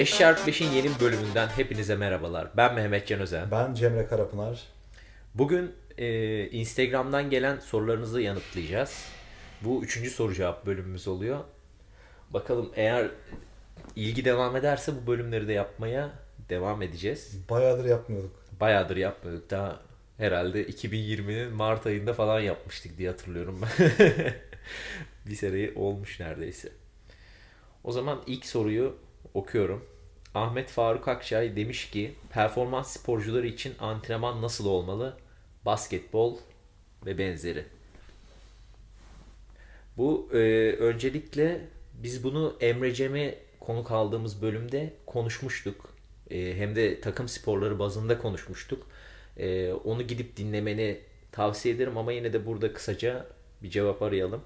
5x5'in yeni bir bölümünden hepinize merhabalar. Ben Mehmet Can Özen. Ben Cemre Karapınar. Bugün e, Instagram'dan gelen sorularınızı yanıtlayacağız. Bu üçüncü soru cevap bölümümüz oluyor. Bakalım eğer ilgi devam ederse bu bölümleri de yapmaya devam edeceğiz. Bayağıdır yapmıyorduk. Bayağıdır yapmıyorduk. Daha herhalde 2020'nin Mart ayında falan yapmıştık diye hatırlıyorum ben. bir sene olmuş neredeyse. O zaman ilk soruyu okuyorum. Ahmet Faruk Akçay demiş ki performans sporcuları için antrenman nasıl olmalı? Basketbol ve benzeri. Bu e, öncelikle biz bunu Emre Cem'e konuk aldığımız bölümde konuşmuştuk. E, hem de takım sporları bazında konuşmuştuk. E, onu gidip dinlemeni tavsiye ederim ama yine de burada kısaca bir cevap arayalım.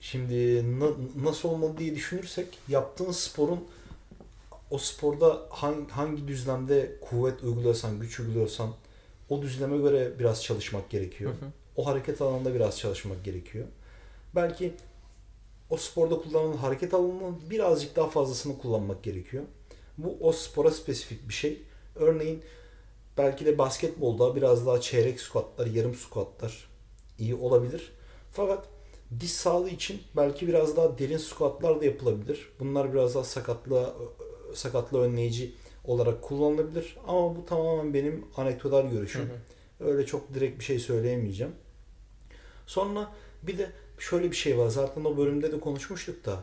Şimdi na- nasıl olmalı diye düşünürsek yaptığın sporun o sporda hangi, hangi düzlemde kuvvet uyguluyorsan, güç uyguluyorsan o düzleme göre biraz çalışmak gerekiyor. Hı hı. O hareket alanında biraz çalışmak gerekiyor. Belki o sporda kullanılan hareket alanının birazcık daha fazlasını kullanmak gerekiyor. Bu o spora spesifik bir şey. Örneğin belki de basketbolda biraz daha çeyrek squatlar, yarım squatlar iyi olabilir. Fakat diş sağlığı için belki biraz daha derin squatlar da yapılabilir. Bunlar biraz daha sakatlığa sakatlığı önleyici olarak kullanılabilir. Ama bu tamamen benim anekdotal görüşüm. Öyle çok direkt bir şey söyleyemeyeceğim. Sonra bir de şöyle bir şey var. Zaten o bölümde de konuşmuştuk da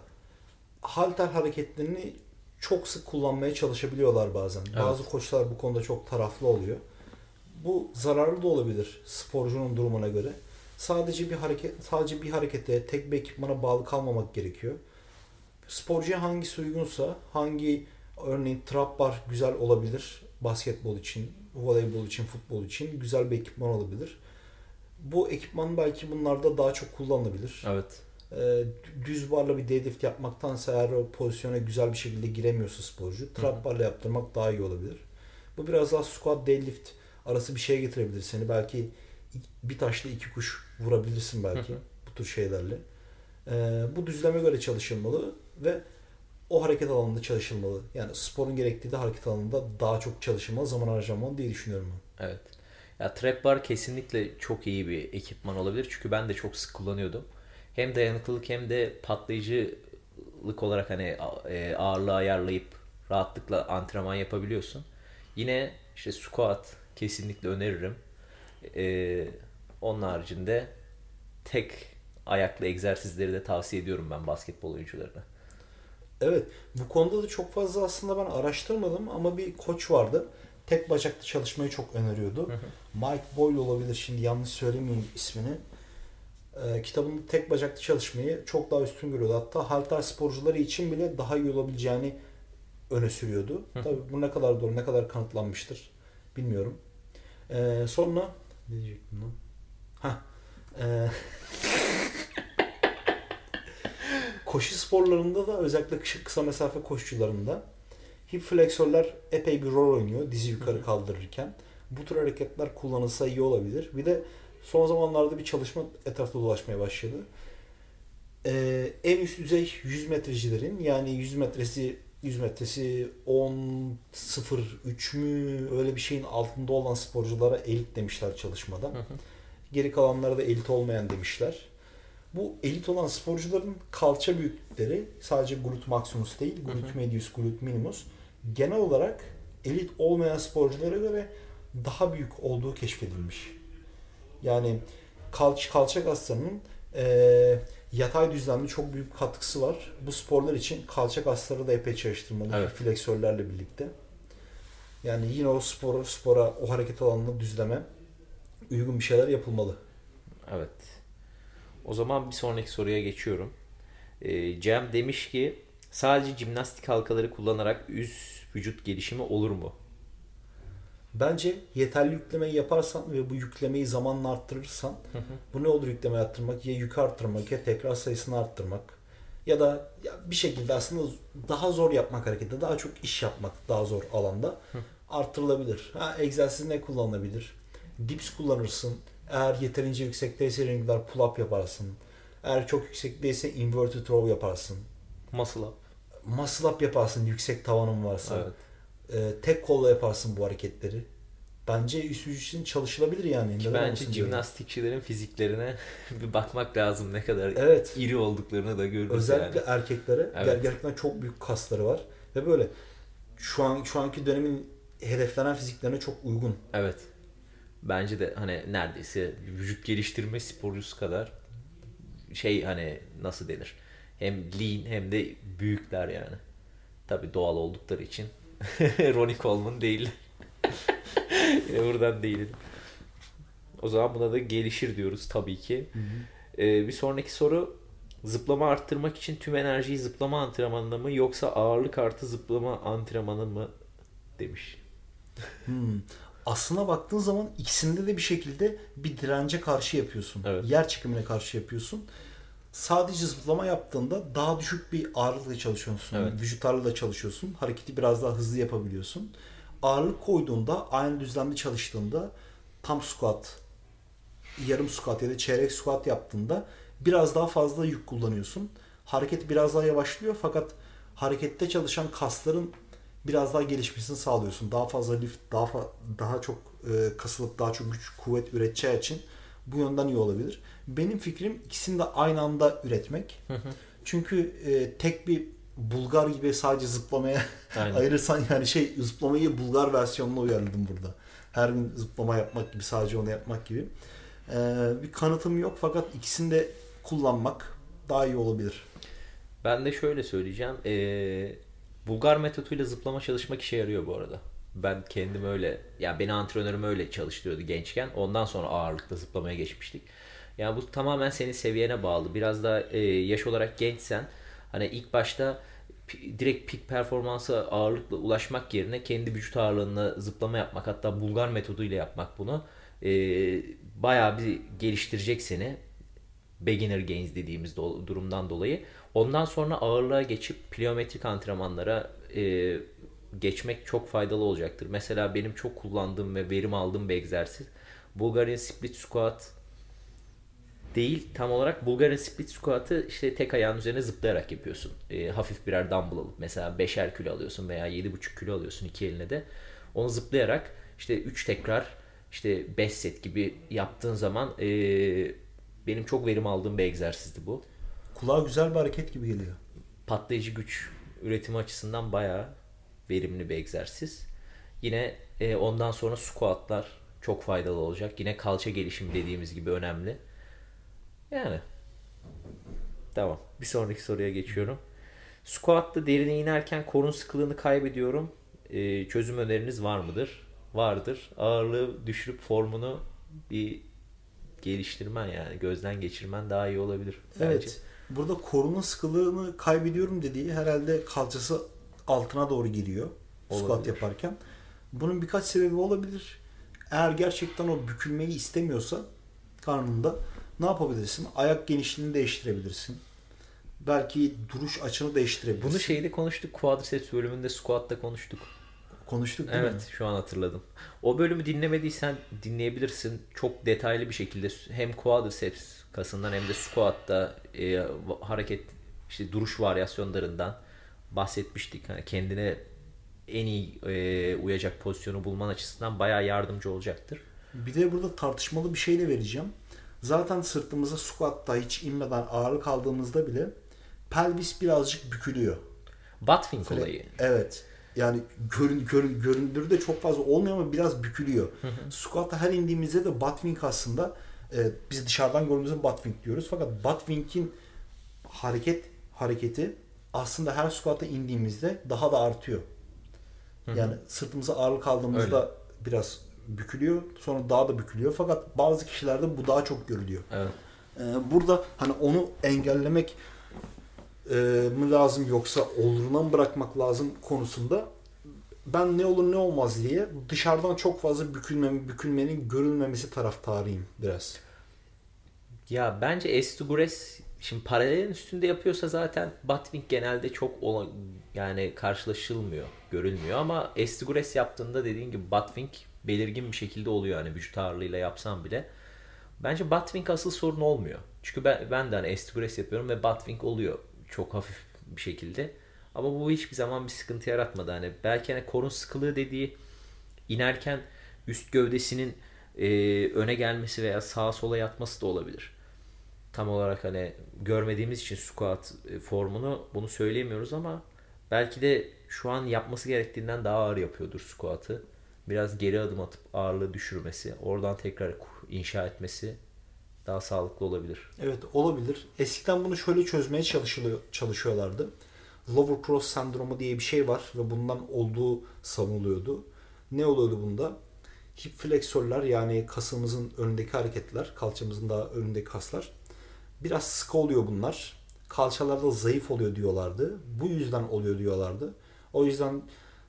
halter hareketlerini çok sık kullanmaya çalışabiliyorlar bazen. Evet. Bazı koçlar bu konuda çok taraflı oluyor. Bu zararlı da olabilir sporcunun durumuna göre. Sadece bir hareket sadece bir harekete, tek bir ekipmana bağlı kalmamak gerekiyor. Sporcuya hangisi uygunsa, hangi örneğin trap bar güzel olabilir basketbol için, voleybol için, futbol için güzel bir ekipman olabilir. Bu ekipman belki bunlarda daha çok kullanılabilir. Evet. Ee, düz barla bir deadlift yapmaktansa eğer o pozisyona güzel bir şekilde giremiyorsa sporcu, trap barla yaptırmak daha iyi olabilir. Bu biraz daha squat deadlift arası bir şeye getirebilir seni. Belki bir taşla iki kuş vurabilirsin belki Hı hı. bu tür şeylerle. Ee, bu düzleme göre çalışılmalı ve o hareket alanında çalışılmalı. Yani sporun gerektiği de hareket alanında daha çok çalışılmalı, zaman harcamalı diye düşünüyorum ben. Evet. Ya trap bar kesinlikle çok iyi bir ekipman olabilir. Çünkü ben de çok sık kullanıyordum. Hem dayanıklılık hem de patlayıcılık olarak hani e, ağırlığı ayarlayıp rahatlıkla antrenman yapabiliyorsun. Yine işte squat kesinlikle öneririm. Ee, onun haricinde tek ayaklı egzersizleri de tavsiye ediyorum ben basketbol oyuncularına. Evet, bu konuda da çok fazla aslında ben araştırmadım ama bir koç vardı. Tek bacaklı çalışmayı çok öneriyordu. Mike Boyle olabilir şimdi yanlış söylemeyeyim ismini. Ee, kitabında tek bacaklı çalışmayı çok daha üstün görüyordu. Hatta halter sporcuları için bile daha iyi olabileceğini öne sürüyordu. Tabii bu ne kadar doğru, ne kadar kanıtlanmıştır bilmiyorum. Ee, sonra ne diyecektim lan? Hah. Ee, koşu sporlarında da özellikle kısa- mesafe koşucularında hip fleksörler epey bir rol oynuyor dizi yukarı kaldırırken. Bu tür hareketler kullanılsa iyi olabilir. Bir de son zamanlarda bir çalışma etrafta dolaşmaya başladı. Ee, en üst düzey 100 metrecilerin yani 100 metresi 100 metresi 10 0 3 mü öyle bir şeyin altında olan sporculara elit demişler çalışmada. Geri kalanlara da elit olmayan demişler. Bu elit olan sporcuların kalça büyüklükleri sadece glut maximus değil, glut medius, glut minimus genel olarak elit olmayan sporculara göre daha büyük olduğu keşfedilmiş. Yani kalç, kalça kaslarının eee, yatay düzlemde çok büyük katkısı var. Bu sporlar için kalça kasları da epey çalıştırmalı Evet. fleksörlerle birlikte. Yani yine o spor, spora, o hareket alanını düzleme uygun bir şeyler yapılmalı. Evet. O zaman bir sonraki soruya geçiyorum. Ee, Cem demiş ki sadece jimnastik halkaları kullanarak üst vücut gelişimi olur mu? Bence yeterli yüklemeyi yaparsan ve bu yüklemeyi zamanla arttırırsan bu ne olur yükleme arttırmak? Ya yükü arttırmak ya tekrar sayısını arttırmak. Ya da ya bir şekilde aslında daha zor yapmak hareketi, daha çok iş yapmak daha zor alanda arttırılabilir. Ha, egzersiz ne kullanılabilir? Dips kullanırsın. Eğer yeterince yüksekteyse ringler pull up yaparsın. Eğer çok yüksekteyse inverted row yaparsın. Muscle up. muscle up yaparsın yüksek tavanın varsa. Evet. Ee, tek kolla yaparsın bu hareketleri. Bence üst vücut için çalışılabilir yani. Ki bence diyorum. jimnastikçilerin fiziklerine bir bakmak lazım ne kadar Evet. iri olduklarını da görürüz Özellikle yani. erkeklere Evet. ger- gerçekten çok büyük kasları var ve böyle şu an şu anki dönemin hedeflenen fiziklerine çok uygun. Evet. Bence de hani neredeyse vücut geliştirme sporcusu kadar şey hani nasıl denir? Hem lean hem de büyükler yani. Tabi doğal oldukları için. Ronnie Coleman değil. Yine buradan değilim. O zaman buna da gelişir diyoruz tabii ki. Ee, bir sonraki soru zıplama arttırmak için tüm enerjiyi zıplama antrenmanında mı yoksa ağırlık artı zıplama antrenmanı mı demiş. Hmm. Aslına baktığın zaman ikisinde de bir şekilde bir dirence karşı yapıyorsun. Evet. Yer çekimine karşı yapıyorsun. Sadece zıplama yaptığında daha düşük bir ağırlıkla çalışıyorsun. Evet. Vücut ağırlığıyla çalışıyorsun. Hareketi biraz daha hızlı yapabiliyorsun. Ağırlık koyduğunda aynı düzlemde çalıştığında tam squat, yarım squat ya da çeyrek squat yaptığında biraz daha fazla yük kullanıyorsun. Hareket biraz daha yavaşlıyor fakat harekette çalışan kasların biraz daha gelişmesini sağlıyorsun. Daha fazla lift, daha fa- daha çok e, kasılıp daha çok güç, kuvvet üreteceği için bu yönden iyi olabilir. Benim fikrim ikisini de aynı anda üretmek. Çünkü e, tek bir Bulgar gibi sadece zıplamaya ayırırsan yani şey zıplamayı Bulgar versiyonuna uyarladım burada. Her gün zıplama yapmak gibi sadece onu yapmak gibi. E, bir kanıtım yok fakat ikisini de kullanmak daha iyi olabilir. Ben de şöyle söyleyeceğim. Ee, Bulgar metoduyla zıplama çalışmak işe yarıyor bu arada. Ben kendim öyle, yani beni antrenörüm öyle çalıştırıyordu gençken. Ondan sonra ağırlıkla zıplamaya geçmiştik. Yani bu tamamen senin seviyene bağlı. Biraz daha e, yaş olarak gençsen hani ilk başta direkt peak performansa ağırlıkla ulaşmak yerine kendi vücut ağırlığına zıplama yapmak hatta Bulgar metoduyla yapmak bunu e, bayağı bir geliştirecek seni beginner gains dediğimiz do- durumdan dolayı. Ondan sonra ağırlığa geçip plyometrik antrenmanlara e, geçmek çok faydalı olacaktır. Mesela benim çok kullandığım ve verim aldığım bir egzersiz Bulgarian split squat değil tam olarak Bulgarian split squat'ı işte tek ayağın üzerine zıplayarak yapıyorsun. E, hafif birer dumbbell alıp mesela 5'er kilo alıyorsun veya 7,5 kilo alıyorsun iki eline de. Onu zıplayarak işte 3 tekrar işte 5 set gibi yaptığın zaman e, benim çok verim aldığım bir egzersizdi bu. Kulağa güzel bir hareket gibi geliyor. Patlayıcı güç üretimi açısından bayağı verimli bir egzersiz. Yine e, ondan sonra squatlar çok faydalı olacak. Yine kalça gelişimi dediğimiz gibi önemli. Yani. Tamam. Bir sonraki soruya geçiyorum. Squat'ta derine inerken korun sıkılığını kaybediyorum. E, çözüm öneriniz var mıdır? Vardır. Ağırlığı düşürüp formunu bir geliştirmen yani gözden geçirmen daha iyi olabilir. bence. Evet. Burada koruma sıkılığını kaybediyorum dediği herhalde kalçası altına doğru giriyor. Squat Olabilir. yaparken. Bunun birkaç sebebi olabilir. Eğer gerçekten o bükülmeyi istemiyorsa karnında ne yapabilirsin? Ayak genişliğini değiştirebilirsin. Belki duruş açını değiştirebilirsin. Bunu şeyde konuştuk. Quadriceps bölümünde squat'ta konuştuk. Konuştuk değil mi? Evet şu an hatırladım. O bölümü dinlemediysen dinleyebilirsin. Çok detaylı bir şekilde hem quadriceps kasından hem de squat'ta e, hareket işte duruş varyasyonlarından bahsetmiştik. Hani kendine en iyi e, uyacak pozisyonu bulman açısından bayağı yardımcı olacaktır. Bir de burada tartışmalı bir şey de vereceğim. Zaten sırtımıza squat'ta hiç inmeden ağırlık aldığımızda bile pelvis birazcık bükülüyor. Buttwing olayı. Evet. Yani görün, görün, göründürü de çok fazla olmuyor ama biraz bükülüyor. Squat'a her indiğimizde de butt wing aslında e, biz dışarıdan gördüğümüzde butt wing diyoruz. Fakat butt wing'in hareket hareketi aslında her squat'a indiğimizde daha da artıyor. Yani sırtımıza ağırlık aldığımızda biraz bükülüyor. Sonra daha da bükülüyor. Fakat bazı kişilerde bu daha çok görülüyor. Evet. Ee, burada hani onu engellemek e, mi lazım yoksa oluruna mı bırakmak lazım konusunda ben ne olur ne olmaz diye dışarıdan çok fazla bükülme, bükülmenin görülmemesi taraftarıyım biraz. Ya bence Estugures şimdi paralelin üstünde yapıyorsa zaten Batwing genelde çok ola, yani karşılaşılmıyor, görülmüyor ama Estugures yaptığında dediğin gibi Batwing belirgin bir şekilde oluyor yani vücut ağırlığıyla yapsam bile. Bence Batwing asıl sorun olmuyor. Çünkü ben, ben de hani Estugures yapıyorum ve Batwing oluyor çok hafif bir şekilde. Ama bu hiçbir zaman bir sıkıntı yaratmadı. Hani belki hani korun sıkılığı dediği inerken üst gövdesinin e, öne gelmesi veya sağa sola yatması da olabilir. Tam olarak hani görmediğimiz için squat e, formunu bunu söyleyemiyoruz ama belki de şu an yapması gerektiğinden daha ağır yapıyordur squat'ı. Biraz geri adım atıp ağırlığı düşürmesi, oradan tekrar inşa etmesi daha sağlıklı olabilir. Evet olabilir. Eskiden bunu şöyle çözmeye çalışılıyor, çalışıyorlardı. Lower cross sendromu diye bir şey var ve bundan olduğu savunuluyordu. Ne oluyordu bunda? Hip fleksörler yani kasımızın önündeki hareketler, kalçamızın daha önündeki kaslar biraz sıkı oluyor bunlar. Kalçalarda zayıf oluyor diyorlardı. Bu yüzden oluyor diyorlardı. O yüzden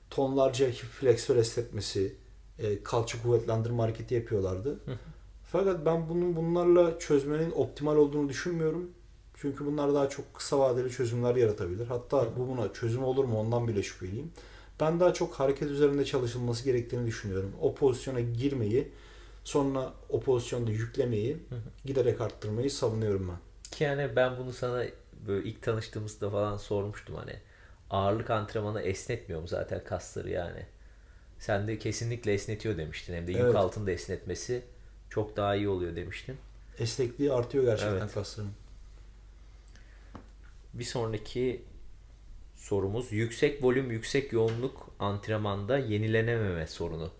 tonlarca hip fleksör esnetmesi, e, kalça kuvvetlendirme hareketi yapıyorlardı. Fakat ben bunun bunlarla çözmenin optimal olduğunu düşünmüyorum. Çünkü bunlar daha çok kısa vadeli çözümler yaratabilir. Hatta bu buna çözüm olur mu ondan bile şüpheliyim. Ben daha çok hareket üzerinde çalışılması gerektiğini düşünüyorum. O pozisyona girmeyi, sonra o pozisyonda yüklemeyi, giderek arttırmayı savunuyorum ben. Ki yani ben bunu sana böyle ilk tanıştığımızda falan sormuştum hani ağırlık antrenmanı esnetmiyor mu zaten kasları yani. Sen de kesinlikle esnetiyor demiştin. Hem de yük Evet. altında esnetmesi çok daha iyi oluyor demiştin. Esnekliği artıyor gerçekten Evet. kasların. Bir sonraki sorumuz yüksek volüm yüksek yoğunluk antrenmanda yenilenememe sorunu.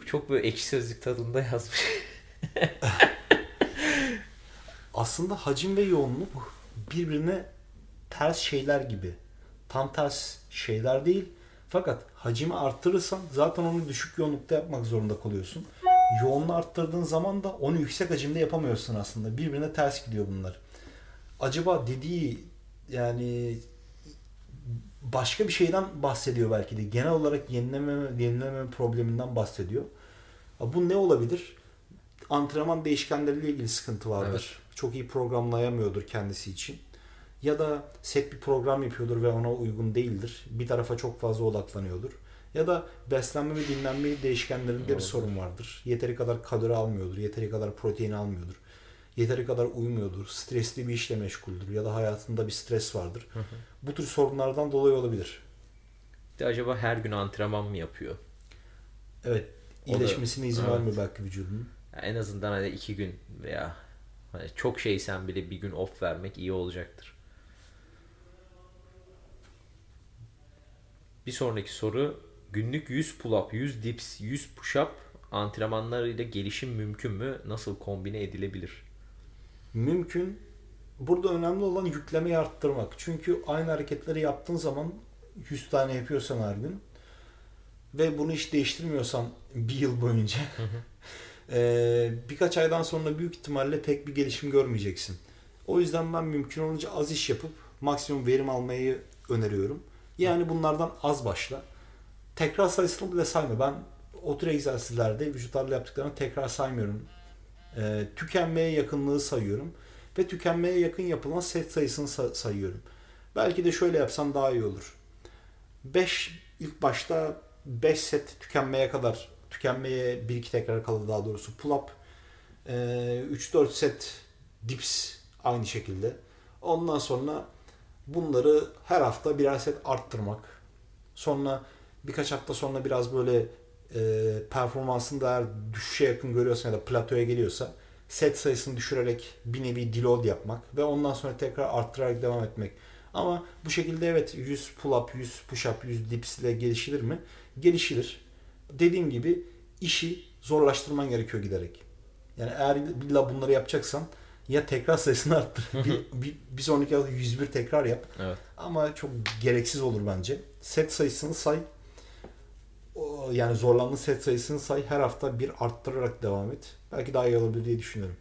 Bu Çok böyle ekşi sözlük tadında yazmış. Aslında hacim ve yoğunluk birbirine ters şeyler gibi. Tam ters şeyler değil. Fakat hacimi arttırırsan zaten onu düşük yoğunlukta yapmak zorunda kalıyorsun. Yoğunluğu arttırdığın zaman da onu yüksek hacimde yapamıyorsun aslında. Birbirine ters gidiyor bunlar. Acaba dediği yani başka bir şeyden bahsediyor belki de. Genel olarak yenilememe, yenilememe probleminden bahsediyor. Bu ne olabilir? Antrenman değişkenleriyle ilgili sıkıntı vardır. Çok iyi programlayamıyordur kendisi için. Ya da set bir program yapıyordur ve ona uygun değildir. Bir tarafa çok fazla odaklanıyordur. Ya da beslenme ve dinlenme değişkenlerinde bir Olabilir. sorun vardır. Yeteri kadar kalori almıyordur. Yeteri kadar protein almıyordur. Yeteri kadar uyumuyordur. Stresli bir işle meşguldür. Ya da hayatında bir stres vardır. Bu tür sorunlardan dolayı olabilir. Bir de acaba her gün antrenman mı yapıyor? Evet. İyileşmesine izin Evet. vermiyor belki vücudunun. En azından hani iki gün veya hani çok şeysen bile bir gün off vermek iyi olacaktır. Bir sonraki soru günlük 100 pull-up, 100 dips, 100 push-up antrenmanlarıyla gelişim mümkün mü? Nasıl kombine edilebilir? Mümkün. Burada önemli olan yüklemeyi arttırmak. Çünkü aynı hareketleri yaptığın zaman 100 tane yapıyorsan her gün ve bunu hiç değiştirmiyorsan bir yıl boyunca eee, birkaç aydan sonra büyük ihtimalle pek bir gelişim görmeyeceksin. O yüzden ben mümkün olunca az iş yapıp maksimum verim almayı öneriyorum. Yani bunlardan az başla. Tekrar sayısını bile sayma. Ben o tür egzersizlerde vücutlarla yaptıklarını tekrar saymıyorum. Eee, tükenmeye yakınlığı sayıyorum. Ve tükenmeye yakın yapılan set sayısını sa- sayıyorum. Belki de şöyle yapsam daha iyi olur. 5 ilk başta 5 set tükenmeye kadar tükenmeye 1-2 tekrar kaldı daha doğrusu pull up 3-4 set dips aynı şekilde. Ondan sonra bunları her hafta birer set arttırmak. Sonra birkaç hafta sonra biraz böyle e, performansında eğer düşüşe yakın görüyorsan ya da platoya geliyorsa set sayısını düşürerek bir nevi deload yapmak ve ondan sonra tekrar arttırarak devam etmek. Ama bu şekilde evet 100 pull up, 100 push up, 100 dips ile gelişilir mi? Gelişilir. Dediğim gibi işi zorlaştırman gerekiyor giderek. Yani eğer illa bunları yapacaksan ya tekrar sayısını arttır. bir, bir, bir sonraki hafta 101 tekrar yap. Evet. Ama çok gereksiz olur bence. Set sayısını say. Yani zorlandığın set sayısını say. Her hafta bir arttırarak devam et. Belki daha iyi olabilir diye düşünüyorum.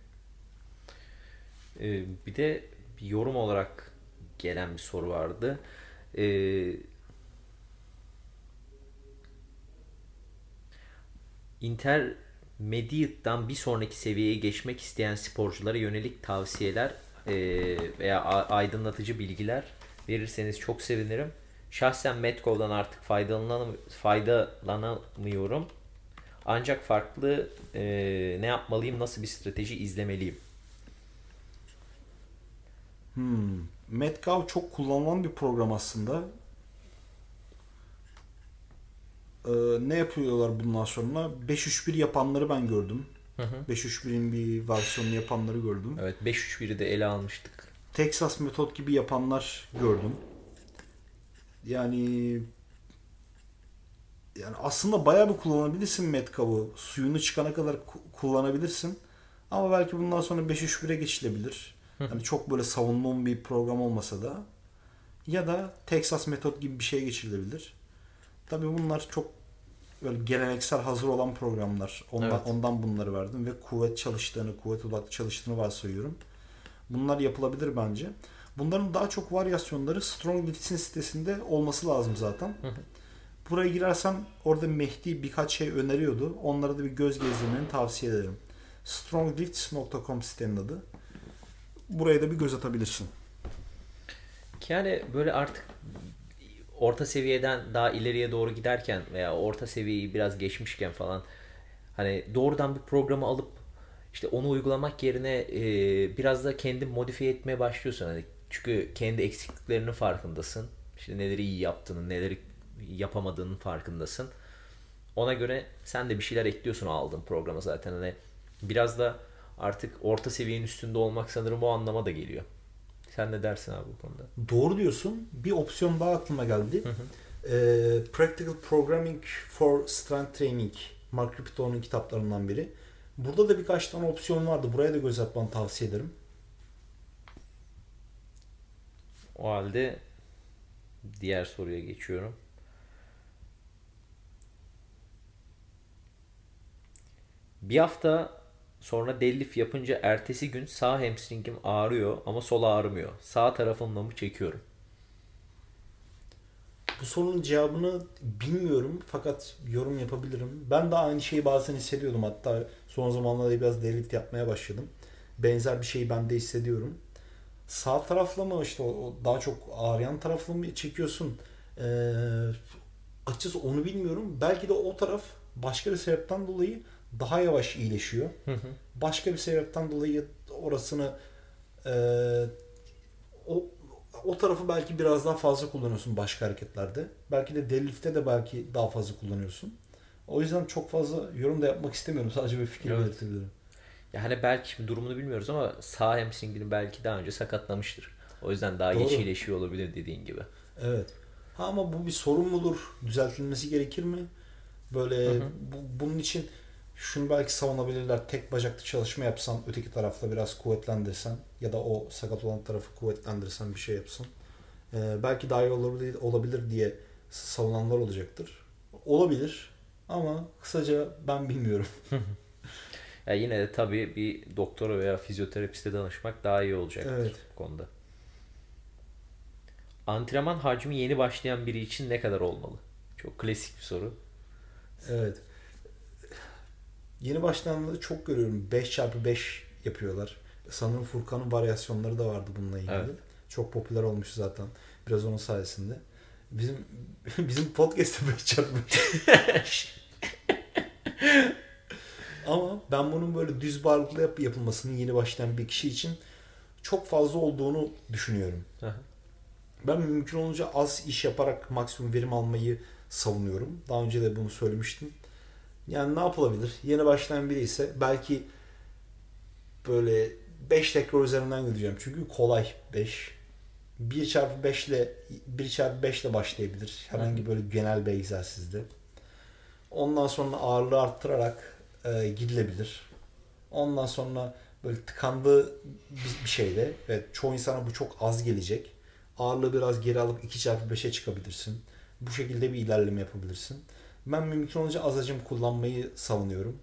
Ee, bir de bir yorum olarak gelen bir soru vardı. Ee, Intermediate'dan bir sonraki seviyeye geçmek isteyen sporculara yönelik tavsiyeler e, veya aydınlatıcı bilgiler verirseniz çok sevinirim. Şahsen Metcov'dan artık faydalanam faydalanamıyorum. Ancak farklı e, ne yapmalıyım, nasıl bir strateji izlemeliyim? Hmm. Metcalf çok kullanılan bir program aslında. Ee, ne yapıyorlar bundan sonra? 5-3-1 yapanları ben gördüm. Hı hı. 5-3-1'in bir versiyonunu yapanları gördüm. Evet 5-3-1'i de ele almıştık. Texas metot gibi yapanlar gördüm. Yani yani aslında bayağı bir kullanabilirsin Metcalf'ı. Suyunu çıkana kadar ku- kullanabilirsin. Ama belki bundan sonra 5-3-1'e geçilebilir. Yani çok böyle savunduğum bir program olmasa da. Ya da Texas metot gibi bir şeye geçilebilir. Tabii bunlar çok böyle geleneksel hazır olan programlar. Ondan, Evet. ondan bunları verdim ve kuvvet çalıştığını, kuvvet odaklı çalıştığını varsayıyorum. Bunlar yapılabilir bence. Bunların daha çok varyasyonları Strong Lifts'in sitesinde olması lazım zaten. Buraya girersen orada Mehdi birkaç şey öneriyordu. Onlara da bir göz gezdirmeni tavsiye ederim. stronglifts.com sitenin adı. Buraya da bir göz atabilirsin. Yani böyle artık orta seviyeden daha ileriye doğru giderken veya orta seviyeyi biraz geçmişken falan hani doğrudan bir programı alıp işte onu uygulamak yerine e, biraz da kendi modifiye etmeye başlıyorsun. Hani çünkü kendi eksikliklerinin farkındasın. İşte neleri iyi yaptığını, neleri yapamadığının farkındasın. Ona göre sen de bir şeyler ekliyorsun aldığın programa zaten. Hani biraz da artık orta seviyenin üstünde olmak sanırım o anlama da geliyor. Sen ne dersin abi bu konuda? Doğru diyorsun. Bir opsiyon daha aklıma geldi. Ee, Practical Programming for Strength Training. Mark Ripitone'un kitaplarından biri. Burada da birkaç tane opsiyon vardı. Buraya da göz atmanı tavsiye ederim. O halde diğer soruya geçiyorum. Bir hafta sonra deadlift yapınca ertesi gün sağ hamstringim ağrıyor ama sol ağrımıyor. Sağ tarafımla mı çekiyorum? Bu sorunun cevabını bilmiyorum fakat yorum yapabilirim. Ben de aynı şeyi bazen hissediyordum. Hatta son zamanlarda biraz deadlift yapmaya başladım. Benzer bir şeyi ben de hissediyorum. Sağ tarafla mı işte o, daha çok ağrıyan tarafla mı çekiyorsun? Ee, açıkçası onu bilmiyorum. Belki de o taraf başka bir sebepten dolayı daha yavaş iyileşiyor. Başka bir sebepten dolayı orasını e, o o tarafı belki biraz daha fazla kullanıyorsun başka hareketlerde. Belki de deadlift'te de belki daha fazla kullanıyorsun. O yüzden çok fazla yorum da yapmak istemiyorum. Sadece bir fikir Evet. belirtebilirim. Yani belki şimdi durumunu bilmiyoruz ama sağ hamstringini belki daha önce sakatlamıştır. O yüzden daha geç Doğru. iyileşiyor olabilir dediğin gibi. Evet. Ha ama bu bir sorun mudur? Düzeltilmesi gerekir mi? Böyle Hı hı. bu- bunun için şunu belki savunabilirler. Tek bacaklı çalışma yapsan, öteki tarafta biraz kuvvetlendirsen ya da o sakat olan tarafı kuvvetlendirsen bir şey yapsın. Ee, belki daha iyi olabilir, olabilir diye savunanlar olacaktır. Olabilir ama kısaca ben bilmiyorum. Ya yine de tabii bir doktora veya fizyoterapiste danışmak daha iyi olacaktır Evet. bu konuda. Antrenman hacmi yeni başlayan biri için ne kadar olmalı? Çok klasik bir soru. Evet. Yeni başlayanları çok görüyorum. 5x5 yapıyorlar. Sanırım Furkan'ın varyasyonları da vardı bununla ilgili. Evet. Çok popüler olmuş zaten. Biraz onun sayesinde. Bizim bizim podcast'te 5x5. Ama ben bunun böyle düz bağırlıkla yap- yapılmasının yeni başlayan bir kişi için çok fazla olduğunu düşünüyorum. Aha. Ben mümkün olunca az iş yaparak maksimum verim almayı savunuyorum. Daha önce de bunu söylemiştim. Yani ne yapılabilir? Yeni başlayan biri ise belki böyle 5 tekrar üzerinden gideceğim. Çünkü kolay 5. 1 çarpı 5 ile 1 çarpı 5 ile başlayabilir. Herhangi böyle genel bir egzersizde. Ondan sonra ağırlığı arttırarak e, gidilebilir. Ondan sonra böyle tıkandığı bir, bir şeyde ve çoğu insana bu çok az gelecek. Ağırlığı biraz geri alıp 2 çarpı 5'e çıkabilirsin. Bu şekilde bir ilerleme yapabilirsin. Ben mümkün olunca az hacim kullanmayı savunuyorum.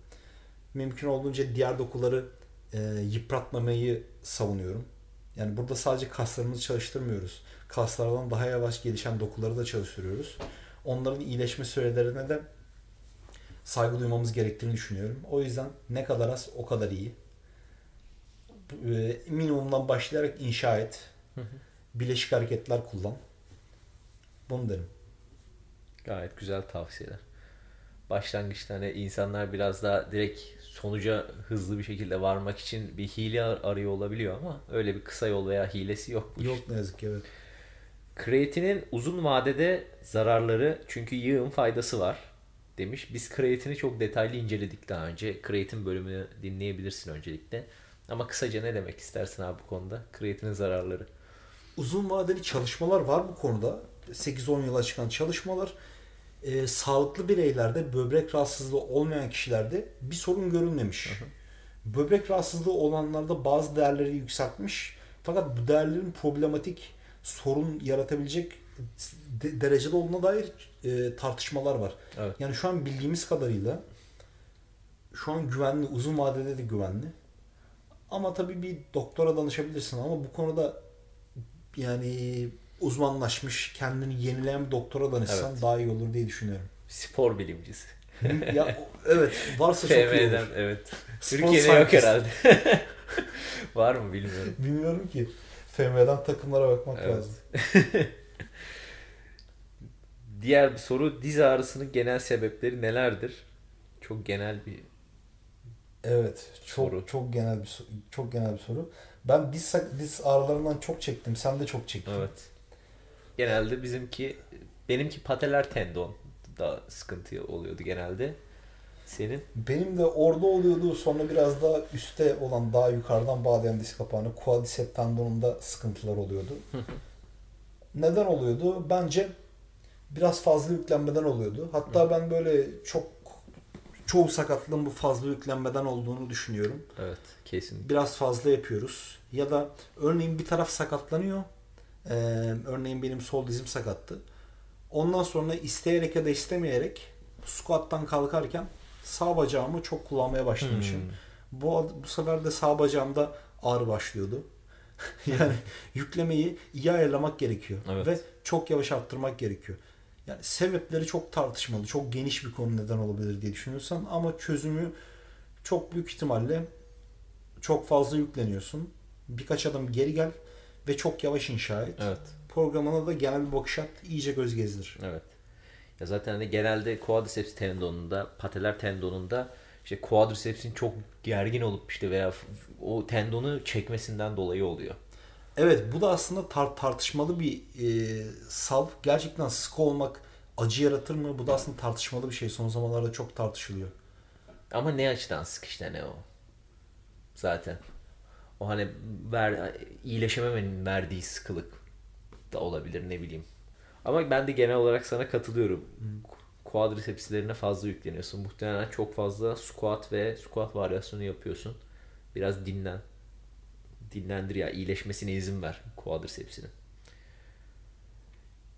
Mümkün olduğunca diğer dokuları e, yıpratmamayı savunuyorum. Yani burada sadece kaslarımızı çalıştırmıyoruz. Kaslardan daha yavaş gelişen dokuları da çalıştırıyoruz. Onların iyileşme sürelerine de saygı duymamız gerektiğini düşünüyorum. O yüzden ne kadar az o kadar iyi. E, minimumdan başlayarak inşa et. Bileşik hareketler kullan. Bunu derim. Gayet güzel tavsiyeler. başlangıçta hani insanlar biraz daha direkt sonuca hızlı bir şekilde varmak için bir hile ar- arıyor olabiliyor ama öyle bir kısa yol veya hilesi yok bu. Yok ne yazık ki evet. Kreatinin uzun vadede zararları çünkü yığın faydası var demiş. Biz kreatini çok detaylı inceledik daha önce. Kreatin bölümünü dinleyebilirsin öncelikle. Ama kısaca ne demek istersin abi bu konuda? Kreatinin zararları. Uzun vadeli çalışmalar var bu konuda. 8-10 yıla çıkan çalışmalar. Ee, sağlıklı bireylerde böbrek rahatsızlığı olmayan kişilerde bir sorun görülmemiş. Böbrek rahatsızlığı olanlarda bazı değerleri yükseltmiş. Fakat bu değerlerin problematik sorun yaratabilecek de- derecede olduğuna dair e, tartışmalar var. Evet. Yani şu an bildiğimiz kadarıyla şu an güvenli, uzun vadede de güvenli. Ama tabii bir doktora danışabilirsin ama bu konuda yani uzmanlaşmış, kendini yenileyen bir doktora danışsan Evet. daha iyi olur diye düşünüyorum. Spor bilimcisi. ya evet, varsa çok iyi olur. evet. Spor Türkiye'de yok herhalde. Var mı bilmiyorum. Bilmiyorum ki. FM'den takımlara bakmak Evet. lazım. Diğer bir soru diz ağrısının genel sebepleri nelerdir? Çok genel bir Evet, çok Soru. çok genel bir çok genel bir soru. Ben diz diz ağrılarından çok çektim. Sen de çok çektin. evet. Genelde bizimki benimki pateler tendon da sıkıntı oluyordu genelde. Senin Benim de orada oluyordu. Sonra biraz daha üstte olan daha yukarıdan bağlayan diz kapağını quadriceps tendonunda sıkıntılar oluyordu. Neden oluyordu? Bence biraz fazla yüklenmeden oluyordu. Hatta ben böyle çok çoğu sakatlığın bu fazla yüklenmeden olduğunu düşünüyorum. evet kesin. Biraz fazla yapıyoruz. Ya da örneğin bir taraf sakatlanıyor. Ee, örneğin benim sol dizim sakattı. Ondan sonra isteyerek ya da istemeyerek squat'tan kalkarken sağ bacağımı çok kullanmaya başlamışım. Hmm. Bu, bu sefer de sağ bacağımda ağrı başlıyordu. yani yüklemeyi iyi ayarlamak gerekiyor. Evet. Ve çok yavaş arttırmak gerekiyor. Yani sebepleri çok tartışmalı. Çok geniş bir konu neden olabilir diye düşünüyorsan ama çözümü çok büyük ihtimalle çok fazla yükleniyorsun. Birkaç adım geri gel ve çok yavaş inşa et. Evet. Programına da genel bir bakış at, iyice göz gezdir. Evet. Ya zaten hani genelde quadriceps tendonunda, pateler tendonunda işte quadriceps'in çok gergin olup işte veya o tendonu çekmesinden dolayı oluyor. Evet bu da aslında tar- tartışmalı bir e, sav. Gerçekten sıkı olmak acı yaratır mı? Bu da aslında tartışmalı bir şey. Son zamanlarda çok tartışılıyor. Ama ne açıdan sık işte ne o? Zaten. O hani ver, iyileşememenin verdiği sıkılık da olabilir ne bileyim. Ama ben de genel olarak sana katılıyorum. Quadricepslerine fazla yükleniyorsun. Muhtemelen çok fazla squat ve squat varyasyonu yapıyorsun. Biraz dinlen. Dinlendir ya. iyileşmesine izin ver quadricepsinin.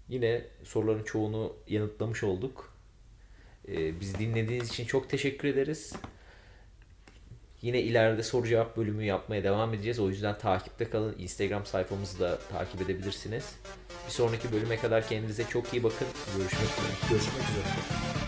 Yine soruların çoğunu yanıtlamış olduk. Ee, biz dinlediğiniz için çok teşekkür ederiz. Yine ileride soru cevap bölümü yapmaya devam edeceğiz. O yüzden takipte kalın. Instagram sayfamızı da takip edebilirsiniz. Bir sonraki bölüme kadar kendinize çok iyi bakın. Görüşmek üzere. Görüşmek üzere.